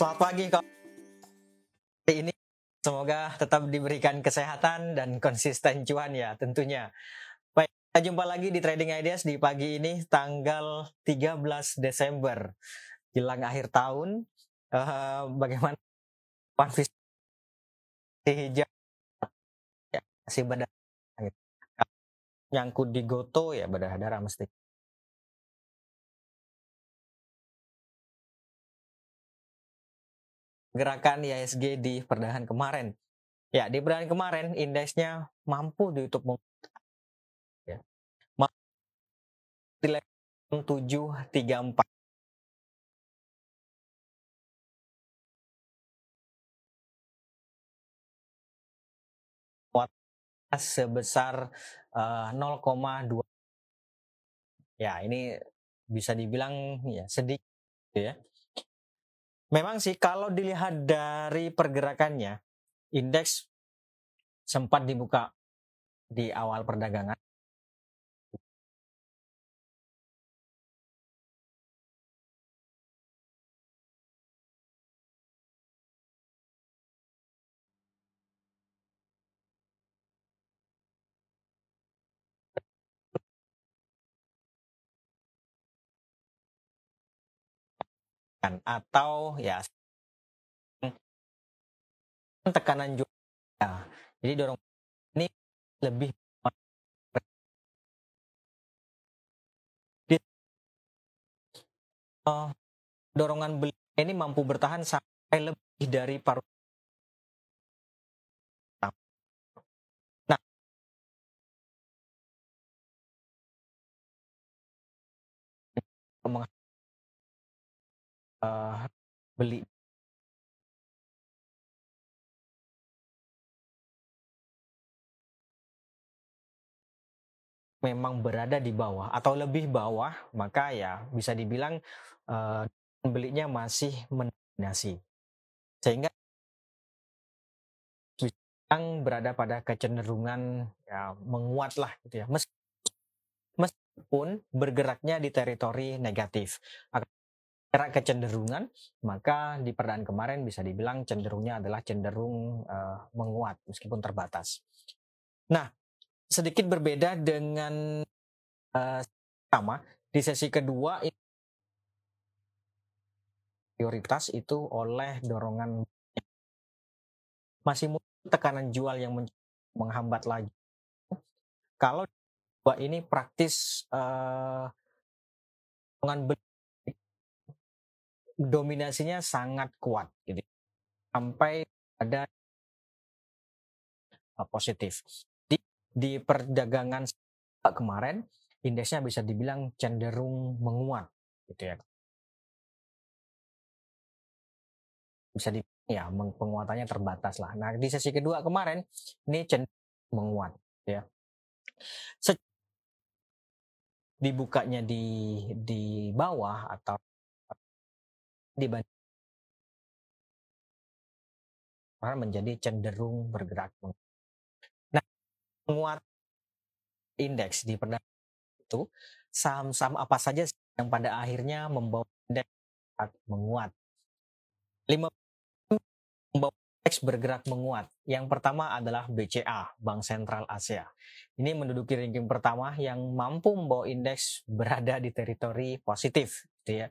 Selamat pagi kok. Hari ini semoga tetap diberikan kesehatan dan konsisten cuan ya tentunya. Baik, kita jumpa lagi di Trading Ideas di pagi ini tanggal 13 Desember. Jelang akhir tahun, uh, bagaimana One hijau ya, masih berdarah nyangkut di goto ya berdarah mesti gerakan IHSG di perdagangan kemarin. Ya, di perdagangan kemarin indeksnya mampu ditutup ya. Di level 734 sebesar uh, 0,2 ya ini bisa dibilang ya sedikit ya Memang sih kalau dilihat dari pergerakannya, indeks sempat dibuka di awal perdagangan. Atau ya tekanan juga. Ya. Jadi dorong ini lebih uh, dorongan beli ini mampu bertahan sampai lebih dari paruh Nah, uh, beli memang berada di bawah atau lebih bawah, maka ya bisa dibilang uh, belinya masih mendominasi. Sehingga yang berada pada kecenderungan ya menguat lah gitu ya. Meskipun bergeraknya di teritori negatif. Gerak kecenderungan, maka di perdaan kemarin bisa dibilang cenderungnya adalah cenderung uh, menguat meskipun terbatas. Nah, sedikit berbeda dengan uh, sama di sesi kedua prioritas itu oleh dorongan masih tekanan jual yang menghambat lagi. Kalau dua ini praktis uh, dominasinya sangat kuat, jadi sampai ada uh, positif. Di perdagangan kemarin indeksnya bisa dibilang cenderung menguat gitu ya. Bisa di ya penguatannya terbatas lah. Nah di sesi kedua kemarin ini cenderung menguat ya. Se dibukanya di di bawah atau di menjadi cenderung bergerak menguat indeks di perdagangan itu saham-saham apa saja yang pada akhirnya membawa indeks menguat. Lima membawa indeks bergerak menguat. Yang pertama adalah BCA, Bank Sentral Asia. Ini menduduki ranking pertama yang mampu membawa indeks berada di teritori positif. Gitu ya.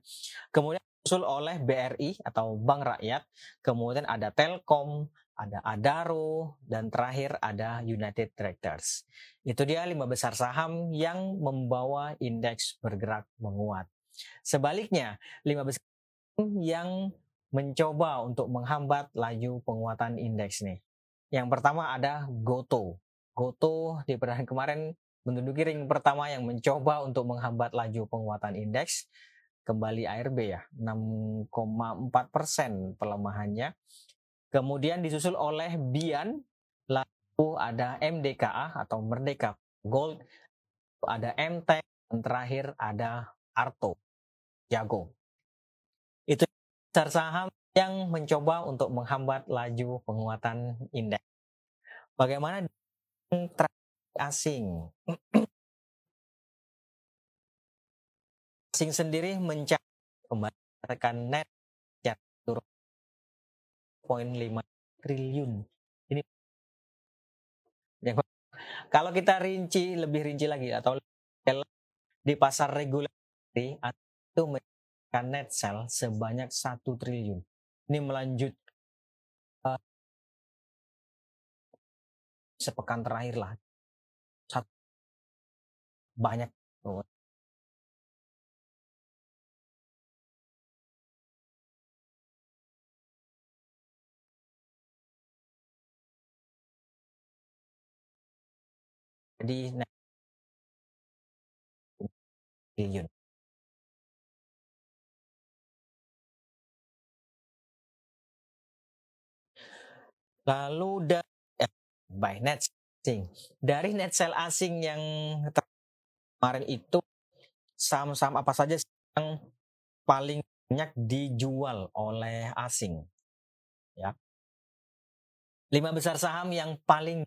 Kemudian disusul oleh BRI atau Bank Rakyat, kemudian ada Telkom, ada Adaro, dan terakhir ada United Tractors. Itu dia lima besar saham yang membawa indeks bergerak menguat. Sebaliknya, lima besar yang mencoba untuk menghambat laju penguatan indeks nih. Yang pertama ada Goto. Goto di perdagangan kemarin menduduki ring pertama yang mencoba untuk menghambat laju penguatan indeks. Kembali ARB ya, 6,4 persen pelemahannya Kemudian disusul oleh Bian, lalu ada MDKA atau Merdeka Gold, ada MT, dan terakhir ada Arto, Jago. Itu saham yang mencoba untuk menghambat laju penguatan indeks. Bagaimana asing? asing sendiri mencari kembali net turun 0,5 triliun. Ini yang kalau kita rinci lebih rinci lagi atau di pasar regulasi itu memiliki net sell sebanyak satu triliun. Ini melanjut uh, sepekan terakhir lah satu banyak Jadi triliun. Lalu dari eh, by net asing. Dari net sell asing yang kemarin itu saham-saham apa saja yang paling banyak dijual oleh asing? Ya. Lima besar saham yang paling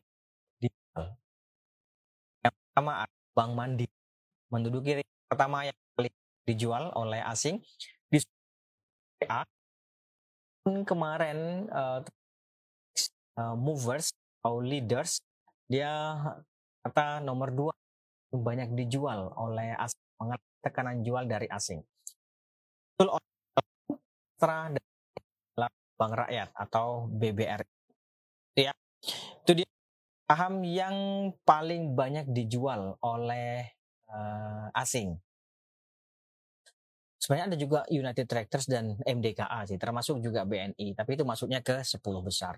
dijual pertama Bank Mandi. Menduduki pertama yang paling dijual oleh asing di A. Kemarin uh, movers atau leaders dia kata nomor dua banyak dijual oleh asing tekanan jual dari asing. Dan bank rakyat atau BBR ya itu dia saham yang paling banyak dijual oleh uh, asing. Sebenarnya ada juga United Tractors dan MDKA sih, termasuk juga BNI, tapi itu masuknya ke 10 besar.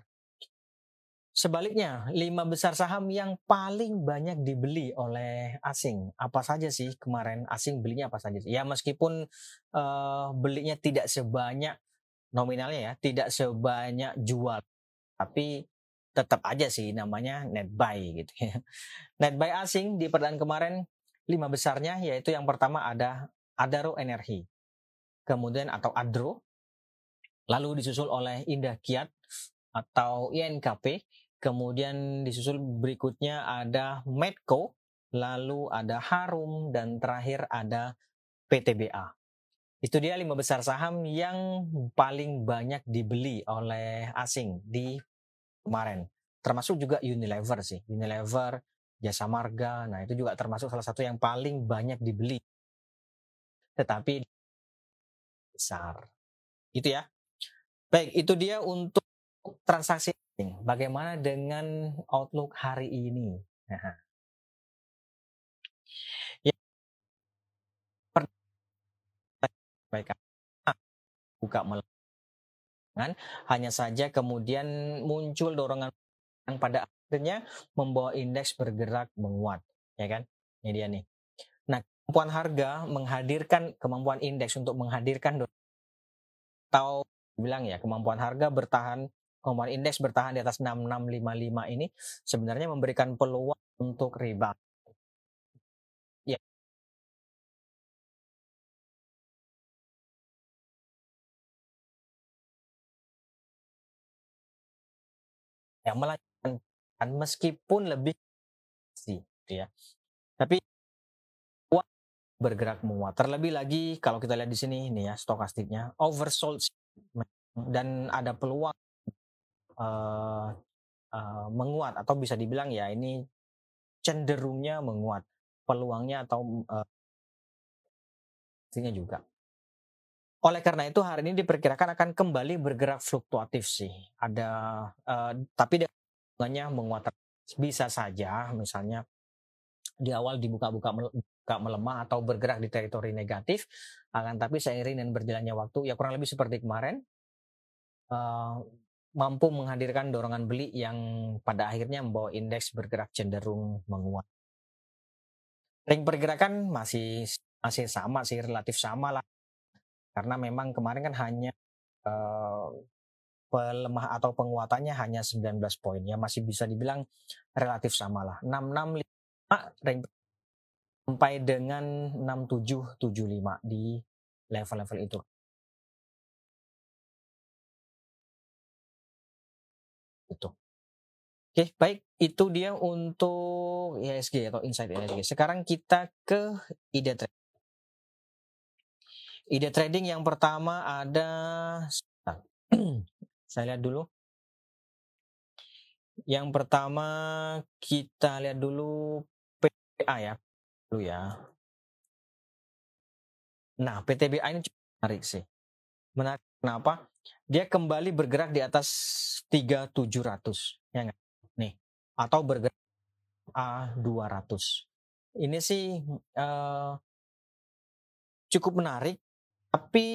Sebaliknya, lima besar saham yang paling banyak dibeli oleh asing. Apa saja sih kemarin asing belinya apa saja? Ya meskipun uh, belinya tidak sebanyak nominalnya ya, tidak sebanyak jual, tapi tetap aja sih namanya net buy gitu ya. Net buy asing di perdaan kemarin lima besarnya yaitu yang pertama ada Adaro Energi, kemudian atau Adro, lalu disusul oleh Indah Kiat atau INKP, kemudian disusul berikutnya ada Medco, lalu ada Harum dan terakhir ada PTBA. Itu dia lima besar saham yang paling banyak dibeli oleh asing di kemarin. Termasuk juga Unilever sih. Unilever, Jasa Marga, nah itu juga termasuk salah satu yang paling banyak dibeli. Tetapi besar. Itu ya. Baik, itu dia untuk transaksi. Bagaimana dengan outlook hari ini? Nah. Ya. Baik. Buka kan? Hanya saja kemudian muncul dorongan yang pada akhirnya membawa indeks bergerak menguat ya kan? Ini dia nih. Nah kemampuan harga menghadirkan kemampuan indeks untuk menghadirkan atau bilang ya kemampuan harga bertahan kemampuan indeks bertahan di atas 6655 ini sebenarnya memberikan peluang untuk rebound yang melanjutkan meskipun lebih sih ya. Tapi bergerak menguat. Terlebih lagi kalau kita lihat di sini ini ya stokastiknya oversold dan ada peluang uh, uh, menguat atau bisa dibilang ya ini cenderungnya menguat peluangnya atau uh, juga oleh karena itu hari ini diperkirakan akan kembali bergerak fluktuatif sih. Ada uh, tapi dengannya menguat bisa saja misalnya di awal dibuka-buka melemah atau bergerak di teritori negatif akan tapi seiring dan berjalannya waktu ya kurang lebih seperti kemarin uh, mampu menghadirkan dorongan beli yang pada akhirnya membawa indeks bergerak cenderung menguat. Ring pergerakan masih masih sama sih relatif sama lah karena memang kemarin kan hanya uh, pelemah atau penguatannya hanya 19 poin. Ya masih bisa dibilang relatif sama lah. 665 rank sampai dengan 6775 di level-level itu. Itu oke baik. Itu dia untuk ISG atau insight ISG sekarang kita ke ide trade Ide trading yang pertama ada saya lihat dulu Yang pertama kita lihat dulu PTA ya, dulu ya. Nah, PTBA ini menarik sih. Menarik kenapa? Dia kembali bergerak di atas 3700 ya nggak? Nih, atau bergerak A200. Ini sih uh, cukup menarik, tapi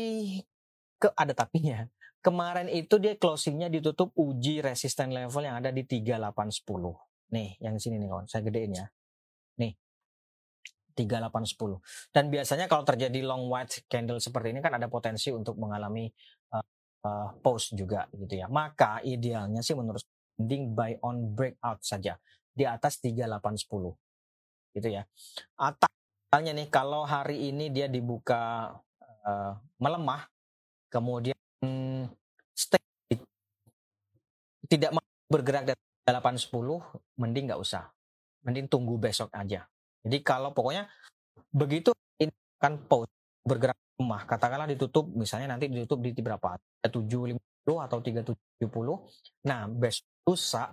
ke ada tapinya. Kemarin itu dia closingnya ditutup uji resisten level yang ada di 3810. Nih, yang sini nih kawan, saya gedein ya. Nih, 3810. Dan biasanya kalau terjadi long white candle seperti ini kan ada potensi untuk mengalami uh, uh, pause juga gitu ya. Maka idealnya sih menurut mending buy on breakout saja di atas 3810 gitu ya. Atau misalnya nih kalau hari ini dia dibuka uh, melemah kemudian stay tidak bergerak dari 810 mending nggak usah. Mending tunggu besok aja. Jadi kalau pokoknya begitu ini kan pause bergerak lemah katakanlah ditutup misalnya nanti ditutup di berapa? 750 atau 370 nah besok lusa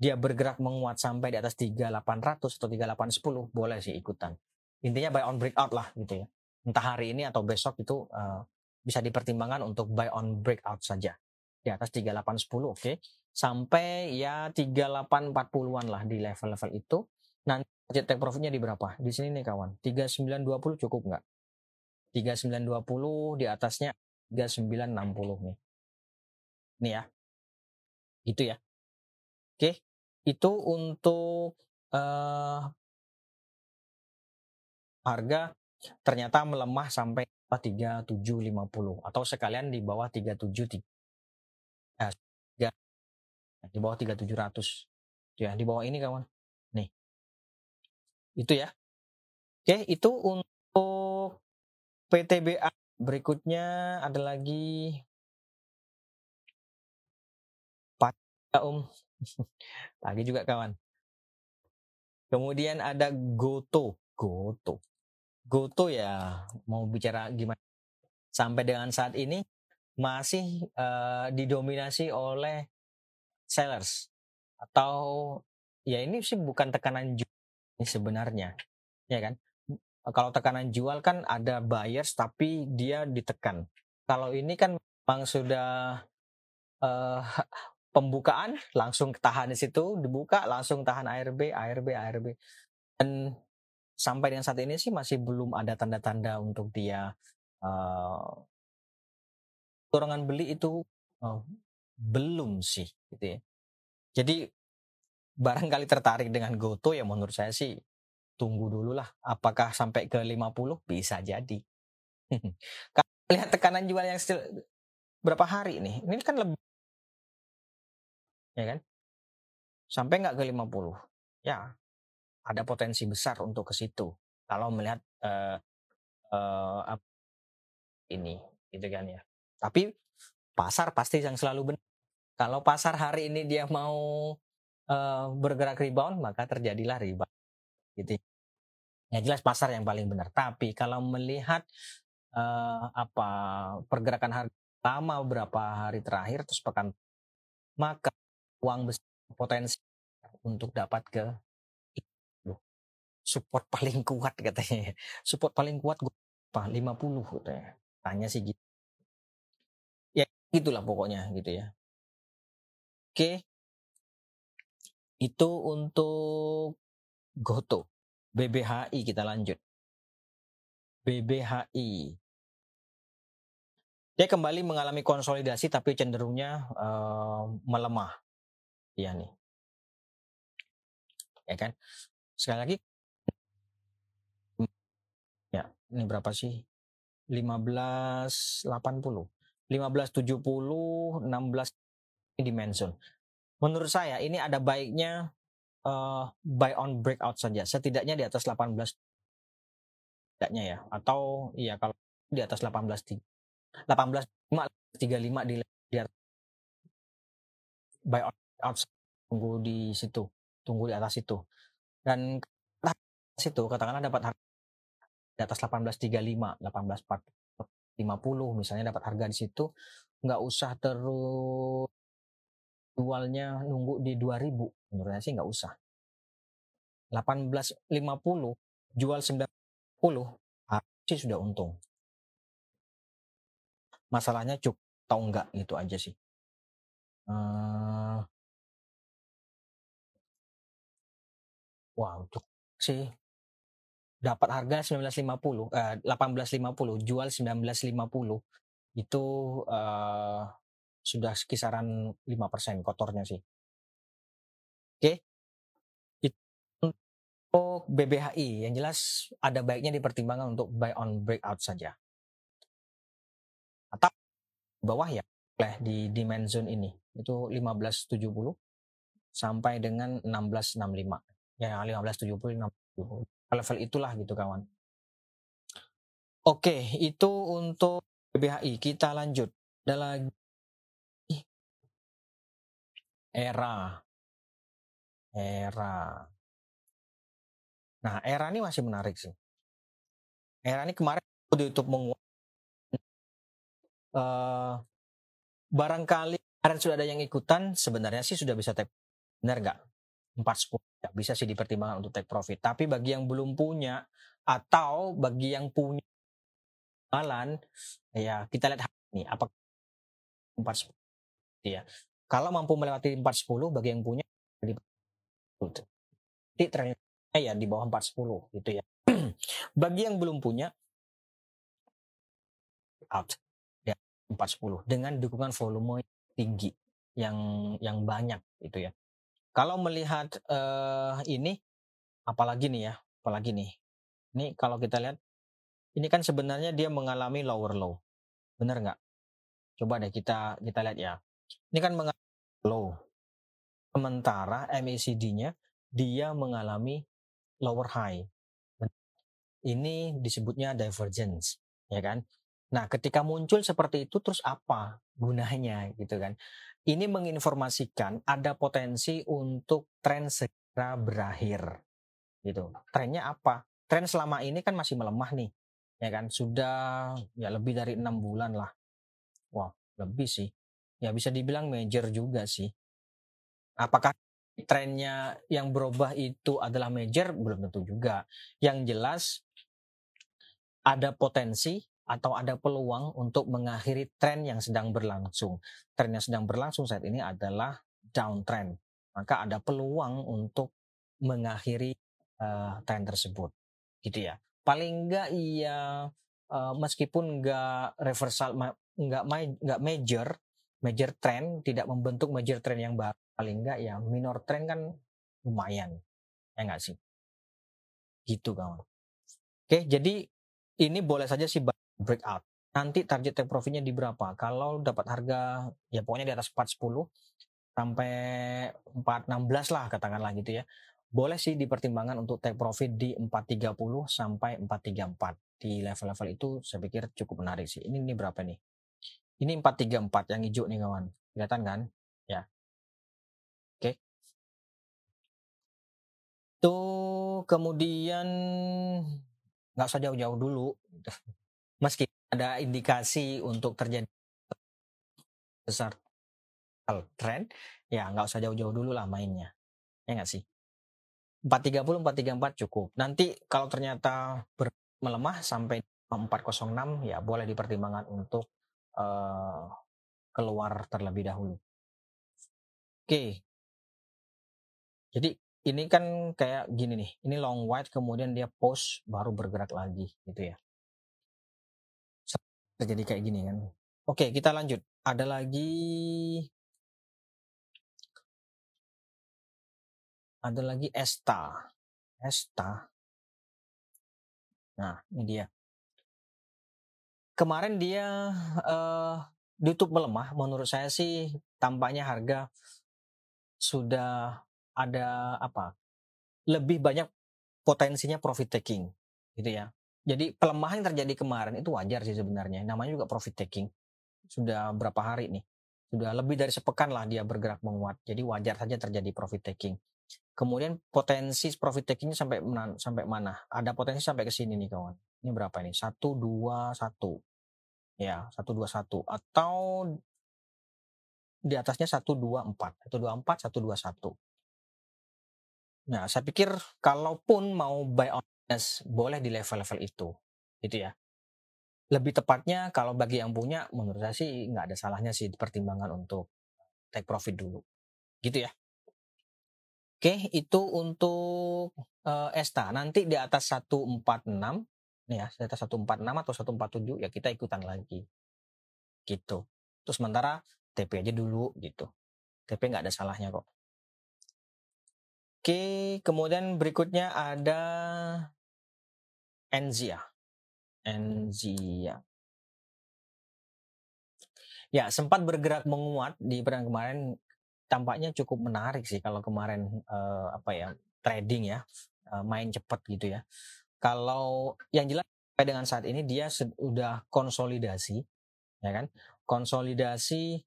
dia bergerak menguat sampai di atas 3800 atau 3810 boleh sih ikutan. Intinya buy on breakout lah gitu ya entah hari ini atau besok itu uh, bisa dipertimbangkan untuk buy on breakout saja. Di atas 3810 oke. Okay? sampai ya 3840-an lah di level-level itu. Nanti target take profitnya di berapa? Di sini nih kawan. 3920 cukup nggak? 3920 di atasnya 3960 nih. Nih ya. Itu ya. Oke. Okay? itu untuk uh, harga ternyata melemah sampai 3750 atau sekalian di bawah 37 eh, di bawah 3700 ya di bawah ini kawan. Nih. Itu ya. Oke itu untuk PTBA berikutnya ada lagi. Om. Lagi juga kawan. Kemudian ada Goto. Goto GoTo ya mau bicara gimana. Sampai dengan saat ini masih uh, didominasi oleh sellers atau ya ini sih bukan tekanan jual sebenarnya ya kan? Kalau tekanan jual kan ada buyers tapi dia ditekan. Kalau ini kan memang sudah uh, pembukaan langsung tahan di situ dibuka langsung tahan ARB ARB ARB dan sampai dengan saat ini sih masih belum ada tanda-tanda untuk dia uh, dorongan beli itu uh, belum sih gitu ya. Jadi barangkali tertarik dengan Goto ya menurut saya sih tunggu dulu lah apakah sampai ke 50 bisa jadi. Lihat tekanan jual yang still berapa hari ini? Ini kan lebih ya kan? Sampai nggak ke 50. Ya, ada potensi besar untuk ke situ. Kalau melihat uh, uh, ini gitu kan ya. Tapi pasar pasti yang selalu benar. Kalau pasar hari ini dia mau uh, bergerak rebound maka terjadilah rebound gitu. Ya jelas pasar yang paling benar. Tapi kalau melihat uh, apa pergerakan harga lama beberapa hari terakhir terus pekan maka uang besar potensi untuk dapat ke support paling kuat katanya. Support paling kuat gue apa? 50 katanya. Tanya sih gitu. Ya gitulah pokoknya gitu ya. Oke. Itu untuk Goto. BBHI kita lanjut. BBHI. Dia kembali mengalami konsolidasi tapi cenderungnya uh, melemah. Iya nih. Ya kan? Sekali lagi ini berapa sih? 1580. 1570, 16 dimension. Menurut saya ini ada baiknya uh, buy on breakout saja. Setidaknya di atas 18 setidaknya ya. Atau iya kalau di atas 18 18 35 di di buy on out tunggu di situ, tunggu di atas itu. Dan situ katakanlah dapat harga di atas 1835, 1850 misalnya dapat harga di situ, nggak usah terus jualnya nunggu di 2000 menurut saya sih nggak usah. 1850 jual 90 sih sudah untung. Masalahnya cukup atau enggak gitu aja sih. Uh, wah untuk sih dapat harga 1950 eh, 1850 jual 1950 itu uh, sudah kisaran 5% kotornya sih. Oke. Untuk BBHI yang jelas ada baiknya dipertimbangkan untuk buy on breakout saja. Atau bawah ya oleh di demand zone ini itu 1570 sampai dengan 1665. Ya 1570 60. Level itulah gitu kawan. Oke, itu untuk BBHI. Kita lanjut. Ada lagi era. Era. Nah, era ini masih menarik sih. Era ini kemarin di YouTube menguat. Uh, barangkali kemarin sudah ada yang ikutan, sebenarnya sih sudah bisa take. Benar nggak? 410 ya, bisa sih dipertimbangkan untuk take profit. Tapi bagi yang belum punya atau bagi yang punya malan, ya kita lihat ini apa 410 ya. Kalau mampu melewati 410 bagi yang punya di trennya ya di bawah 410 gitu ya. bagi yang belum punya out ya 410 dengan dukungan volume tinggi yang yang banyak gitu ya. Kalau melihat uh, ini apalagi nih ya, apalagi nih. Ini kalau kita lihat ini kan sebenarnya dia mengalami lower low. Benar nggak? Coba deh kita kita lihat ya. Ini kan mengalami low. Sementara MACD-nya dia mengalami lower high. Ini disebutnya divergence, ya kan? Nah, ketika muncul seperti itu terus apa gunanya gitu kan? Ini menginformasikan ada potensi untuk tren segera berakhir. Gitu. Trennya apa? Tren selama ini kan masih melemah nih. Ya kan? Sudah ya lebih dari enam bulan lah. Wah, lebih sih ya bisa dibilang major juga sih. Apakah trennya yang berubah itu adalah major? Belum tentu juga. Yang jelas ada potensi atau ada peluang untuk mengakhiri tren yang sedang berlangsung. Tren yang sedang berlangsung saat ini adalah downtrend. Maka ada peluang untuk mengakhiri uh, tren tersebut. Gitu ya. Paling enggak iya uh, meskipun enggak reversal enggak enggak major major trend tidak membentuk major trend yang baru paling enggak ya minor trend kan lumayan ya enggak sih gitu kawan oke jadi ini boleh saja sih breakout nanti target take profitnya di berapa kalau dapat harga ya pokoknya di atas 410 sampai 416 lah katakanlah gitu ya boleh sih dipertimbangkan untuk take profit di 430 sampai 434 di level-level itu saya pikir cukup menarik sih ini ini berapa nih ini 434 yang hijau nih kawan. Kelihatan kan? Ya. Oke. Tuh kemudian nggak usah jauh-jauh dulu. Meski ada indikasi untuk terjadi besar tren, ya nggak usah jauh-jauh dulu lah mainnya. Ya nggak sih? 430 434 cukup. Nanti kalau ternyata melemah sampai 406 ya boleh dipertimbangkan untuk uh, keluar terlebih dahulu. Oke. Jadi ini kan kayak gini nih. Ini long white kemudian dia post baru bergerak lagi gitu ya. Terjadi kayak gini kan. Oke, kita lanjut. Ada lagi ada lagi Esta. Esta. Nah, ini dia kemarin dia uh, YouTube melemah, menurut saya sih tampaknya harga sudah ada apa? Lebih banyak potensinya profit taking, gitu ya. Jadi pelemahan yang terjadi kemarin itu wajar sih sebenarnya. Namanya juga profit taking. Sudah berapa hari nih? Sudah lebih dari sepekan lah dia bergerak menguat. Jadi wajar saja terjadi profit taking. Kemudian potensi profit takingnya sampai sampai mana? Ada potensi sampai ke sini nih kawan. Ini berapa ini? Satu dua satu ya 121 atau di atasnya 124, 124, 121. Nah, saya pikir kalaupun mau buy on boleh di level-level itu, gitu ya. Lebih tepatnya kalau bagi yang punya, menurut saya sih nggak ada salahnya sih pertimbangan untuk take profit dulu, gitu ya. Oke, itu untuk uh, ESTA. Nanti di atas 146, nih ya, di atas 146 atau 147 ya kita ikutan lagi, gitu. Terus sementara TP aja dulu, gitu. TP nggak ada salahnya kok. Oke, kemudian berikutnya ada Enzia. Enzia. Ya, sempat bergerak menguat di perang kemarin tampaknya cukup menarik sih kalau kemarin uh, apa ya trading ya uh, main cepat gitu ya. Kalau yang jelas dengan saat ini dia sudah konsolidasi ya kan konsolidasi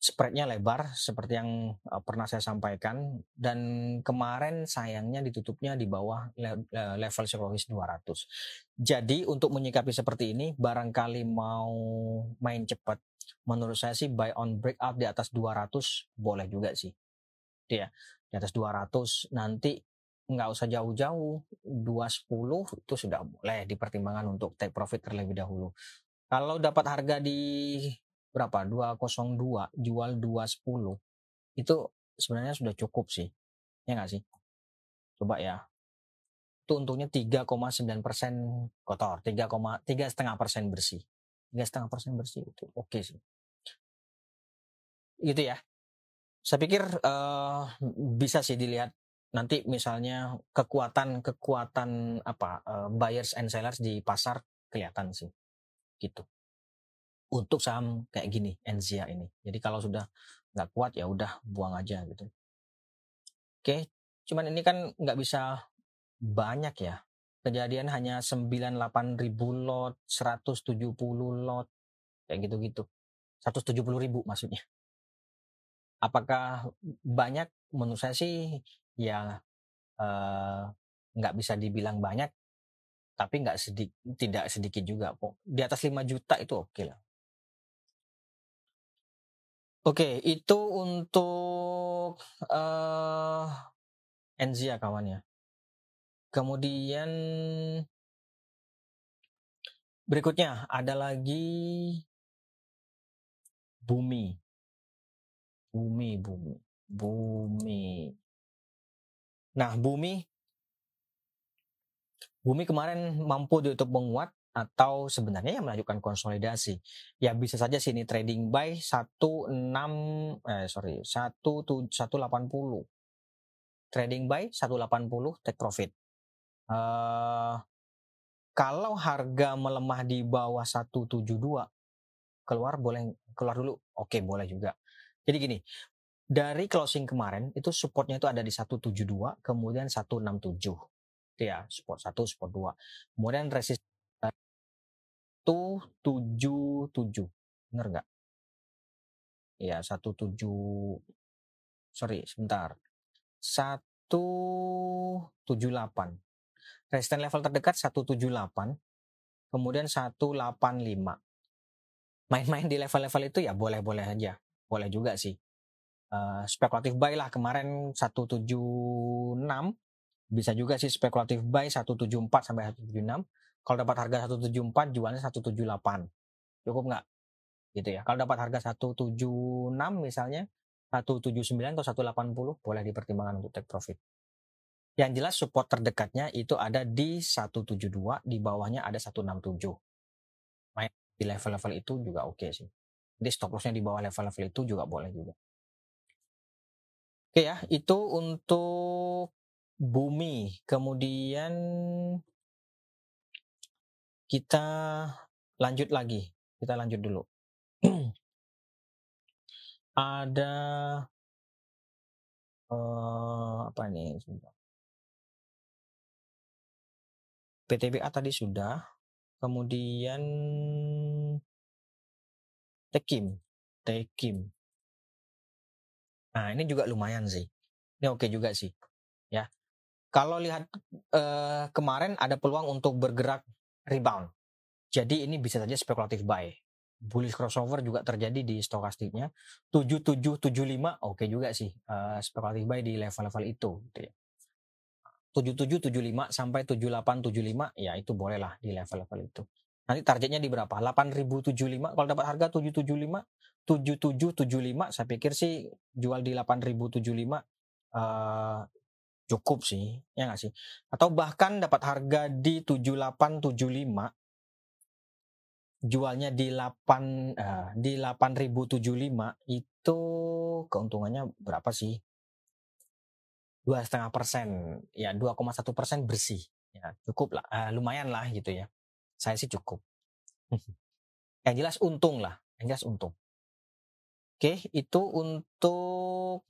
spreadnya lebar seperti yang uh, pernah saya sampaikan dan kemarin sayangnya ditutupnya di bawah le level psikologis 200. Jadi untuk menyikapi seperti ini barangkali mau main cepat menurut saya sih buy on breakout di atas 200 boleh juga sih. Ya, di atas 200 nanti nggak usah jauh-jauh 210 itu sudah boleh dipertimbangkan untuk take profit terlebih dahulu. Kalau dapat harga di berapa? 202 jual 210 itu sebenarnya sudah cukup sih ya nggak sih? Coba ya. Itu untungnya 3,9 persen kotor 3,3 setengah persen bersih. tiga setengah persen bersih itu oke okay sih. Gitu ya. Saya pikir uh, bisa sih dilihat nanti misalnya kekuatan kekuatan apa uh, buyers and sellers di pasar kelihatan sih. Gitu untuk saham kayak gini Enzia ini. Jadi kalau sudah nggak kuat ya udah buang aja gitu. Oke, cuman ini kan nggak bisa banyak ya. Kejadian hanya 98 ribu lot, 170 lot, kayak gitu-gitu. 170 ribu maksudnya. Apakah banyak? Menurut saya sih ya eh, nggak bisa dibilang banyak, tapi nggak sedikit, tidak sedikit juga. Di atas 5 juta itu oke okay lah. Oke, itu untuk uh, Enzia kawannya. Kemudian berikutnya ada lagi bumi. Bumi, bumi, bumi. Nah, bumi bumi kemarin mampu untuk menguat atau sebenarnya yang melanjutkan konsolidasi. Ya bisa saja sini trading buy 16 eh sorry 18180. Trading buy 180 take profit. Uh, kalau harga melemah di bawah 172 keluar boleh keluar dulu. Oke, boleh juga. Jadi gini, dari closing kemarin itu supportnya itu ada di 172 kemudian 167. tujuh ya, support 1, support 2. Kemudian resist 177. Bener nggak? Ya, 17 sorry, sebentar. 178. Resisten level terdekat 178, kemudian 185. Main-main di level-level itu ya boleh-boleh aja. Boleh juga sih. Uh, spekulatif buy lah kemarin 176 bisa juga sih spekulatif buy 174 sampai 176 kalau dapat harga 174 jualnya 178. Cukup nggak? Gitu ya. Kalau dapat harga 176 misalnya 179 atau 180 boleh dipertimbangkan untuk take profit. Yang jelas support terdekatnya itu ada di 172, di bawahnya ada 167. Main di level-level itu juga oke okay sih. Jadi stop lossnya di bawah level-level itu juga boleh juga. Oke ya, itu untuk bumi. Kemudian kita lanjut lagi. Kita lanjut dulu. Ada uh, apa nih? PTBA tadi sudah. Kemudian Tekim. Tekim. Nah, ini juga lumayan sih. Ini oke juga sih. Ya. Kalau lihat uh, kemarin ada peluang untuk bergerak rebound. Jadi ini bisa saja spekulatif buy. bullish crossover juga terjadi di stokastiknya 7775 oke juga sih uh, speculative buy di level-level itu gitu ya 7775 sampai 7875 ya itu boleh lah di level-level itu nanti targetnya di berapa 8075 kalau dapat harga 775 7775 saya pikir sih jual di 8075 uh, cukup sih ya nggak sih? Atau bahkan dapat harga di 7875 jualnya di 8 uh, eh, di 8075 itu keuntungannya berapa sih? dua setengah persen. Ya 2,1 persen bersih. Ya cukup lah uh, lumayan lah gitu ya. Saya sih cukup. Yang jelas untung lah yang jelas untung. Oke itu untuk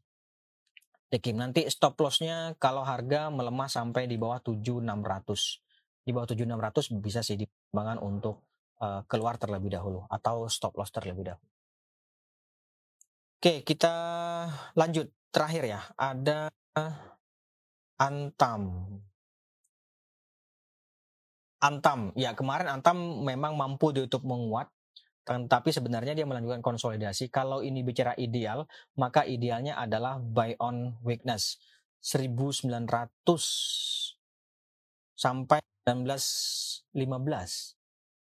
Dekim. Nanti stop lossnya kalau harga melemah sampai di bawah 7600. Di bawah 7600 bisa sih dipertimbangkan untuk uh, keluar terlebih dahulu atau stop loss terlebih dahulu. Oke, kita lanjut. Terakhir ya, ada Antam. Antam, ya kemarin Antam memang mampu ditutup menguat tapi sebenarnya dia melanjutkan konsolidasi. Kalau ini bicara ideal, maka idealnya adalah buy on weakness 1900 sampai 1915.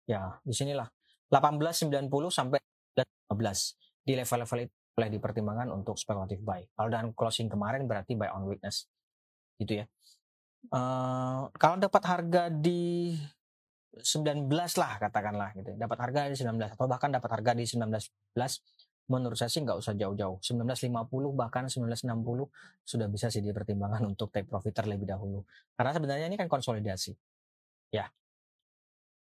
Ya, di sinilah 1890 sampai 15 di level-level itu boleh dipertimbangkan untuk speculative buy. Kalau dengan closing kemarin berarti buy on weakness. Gitu ya. Uh, kalau dapat harga di 19 lah katakanlah gitu. Dapat harga di 19 atau bahkan dapat harga di 19 menurut saya sih nggak usah jauh-jauh. 1950 bahkan 1960 sudah bisa sih dipertimbangkan untuk take profit terlebih dahulu. Karena sebenarnya ini kan konsolidasi. Ya.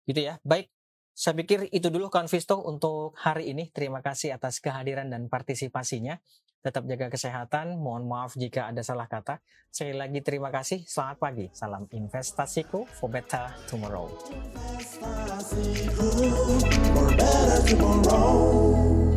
Gitu ya. Baik. Saya pikir itu dulu Konvisto untuk hari ini. Terima kasih atas kehadiran dan partisipasinya. Tetap jaga kesehatan. Mohon maaf jika ada salah kata. Sekali lagi terima kasih. Selamat pagi. Salam investasiku for better tomorrow. Investasiku for better tomorrow.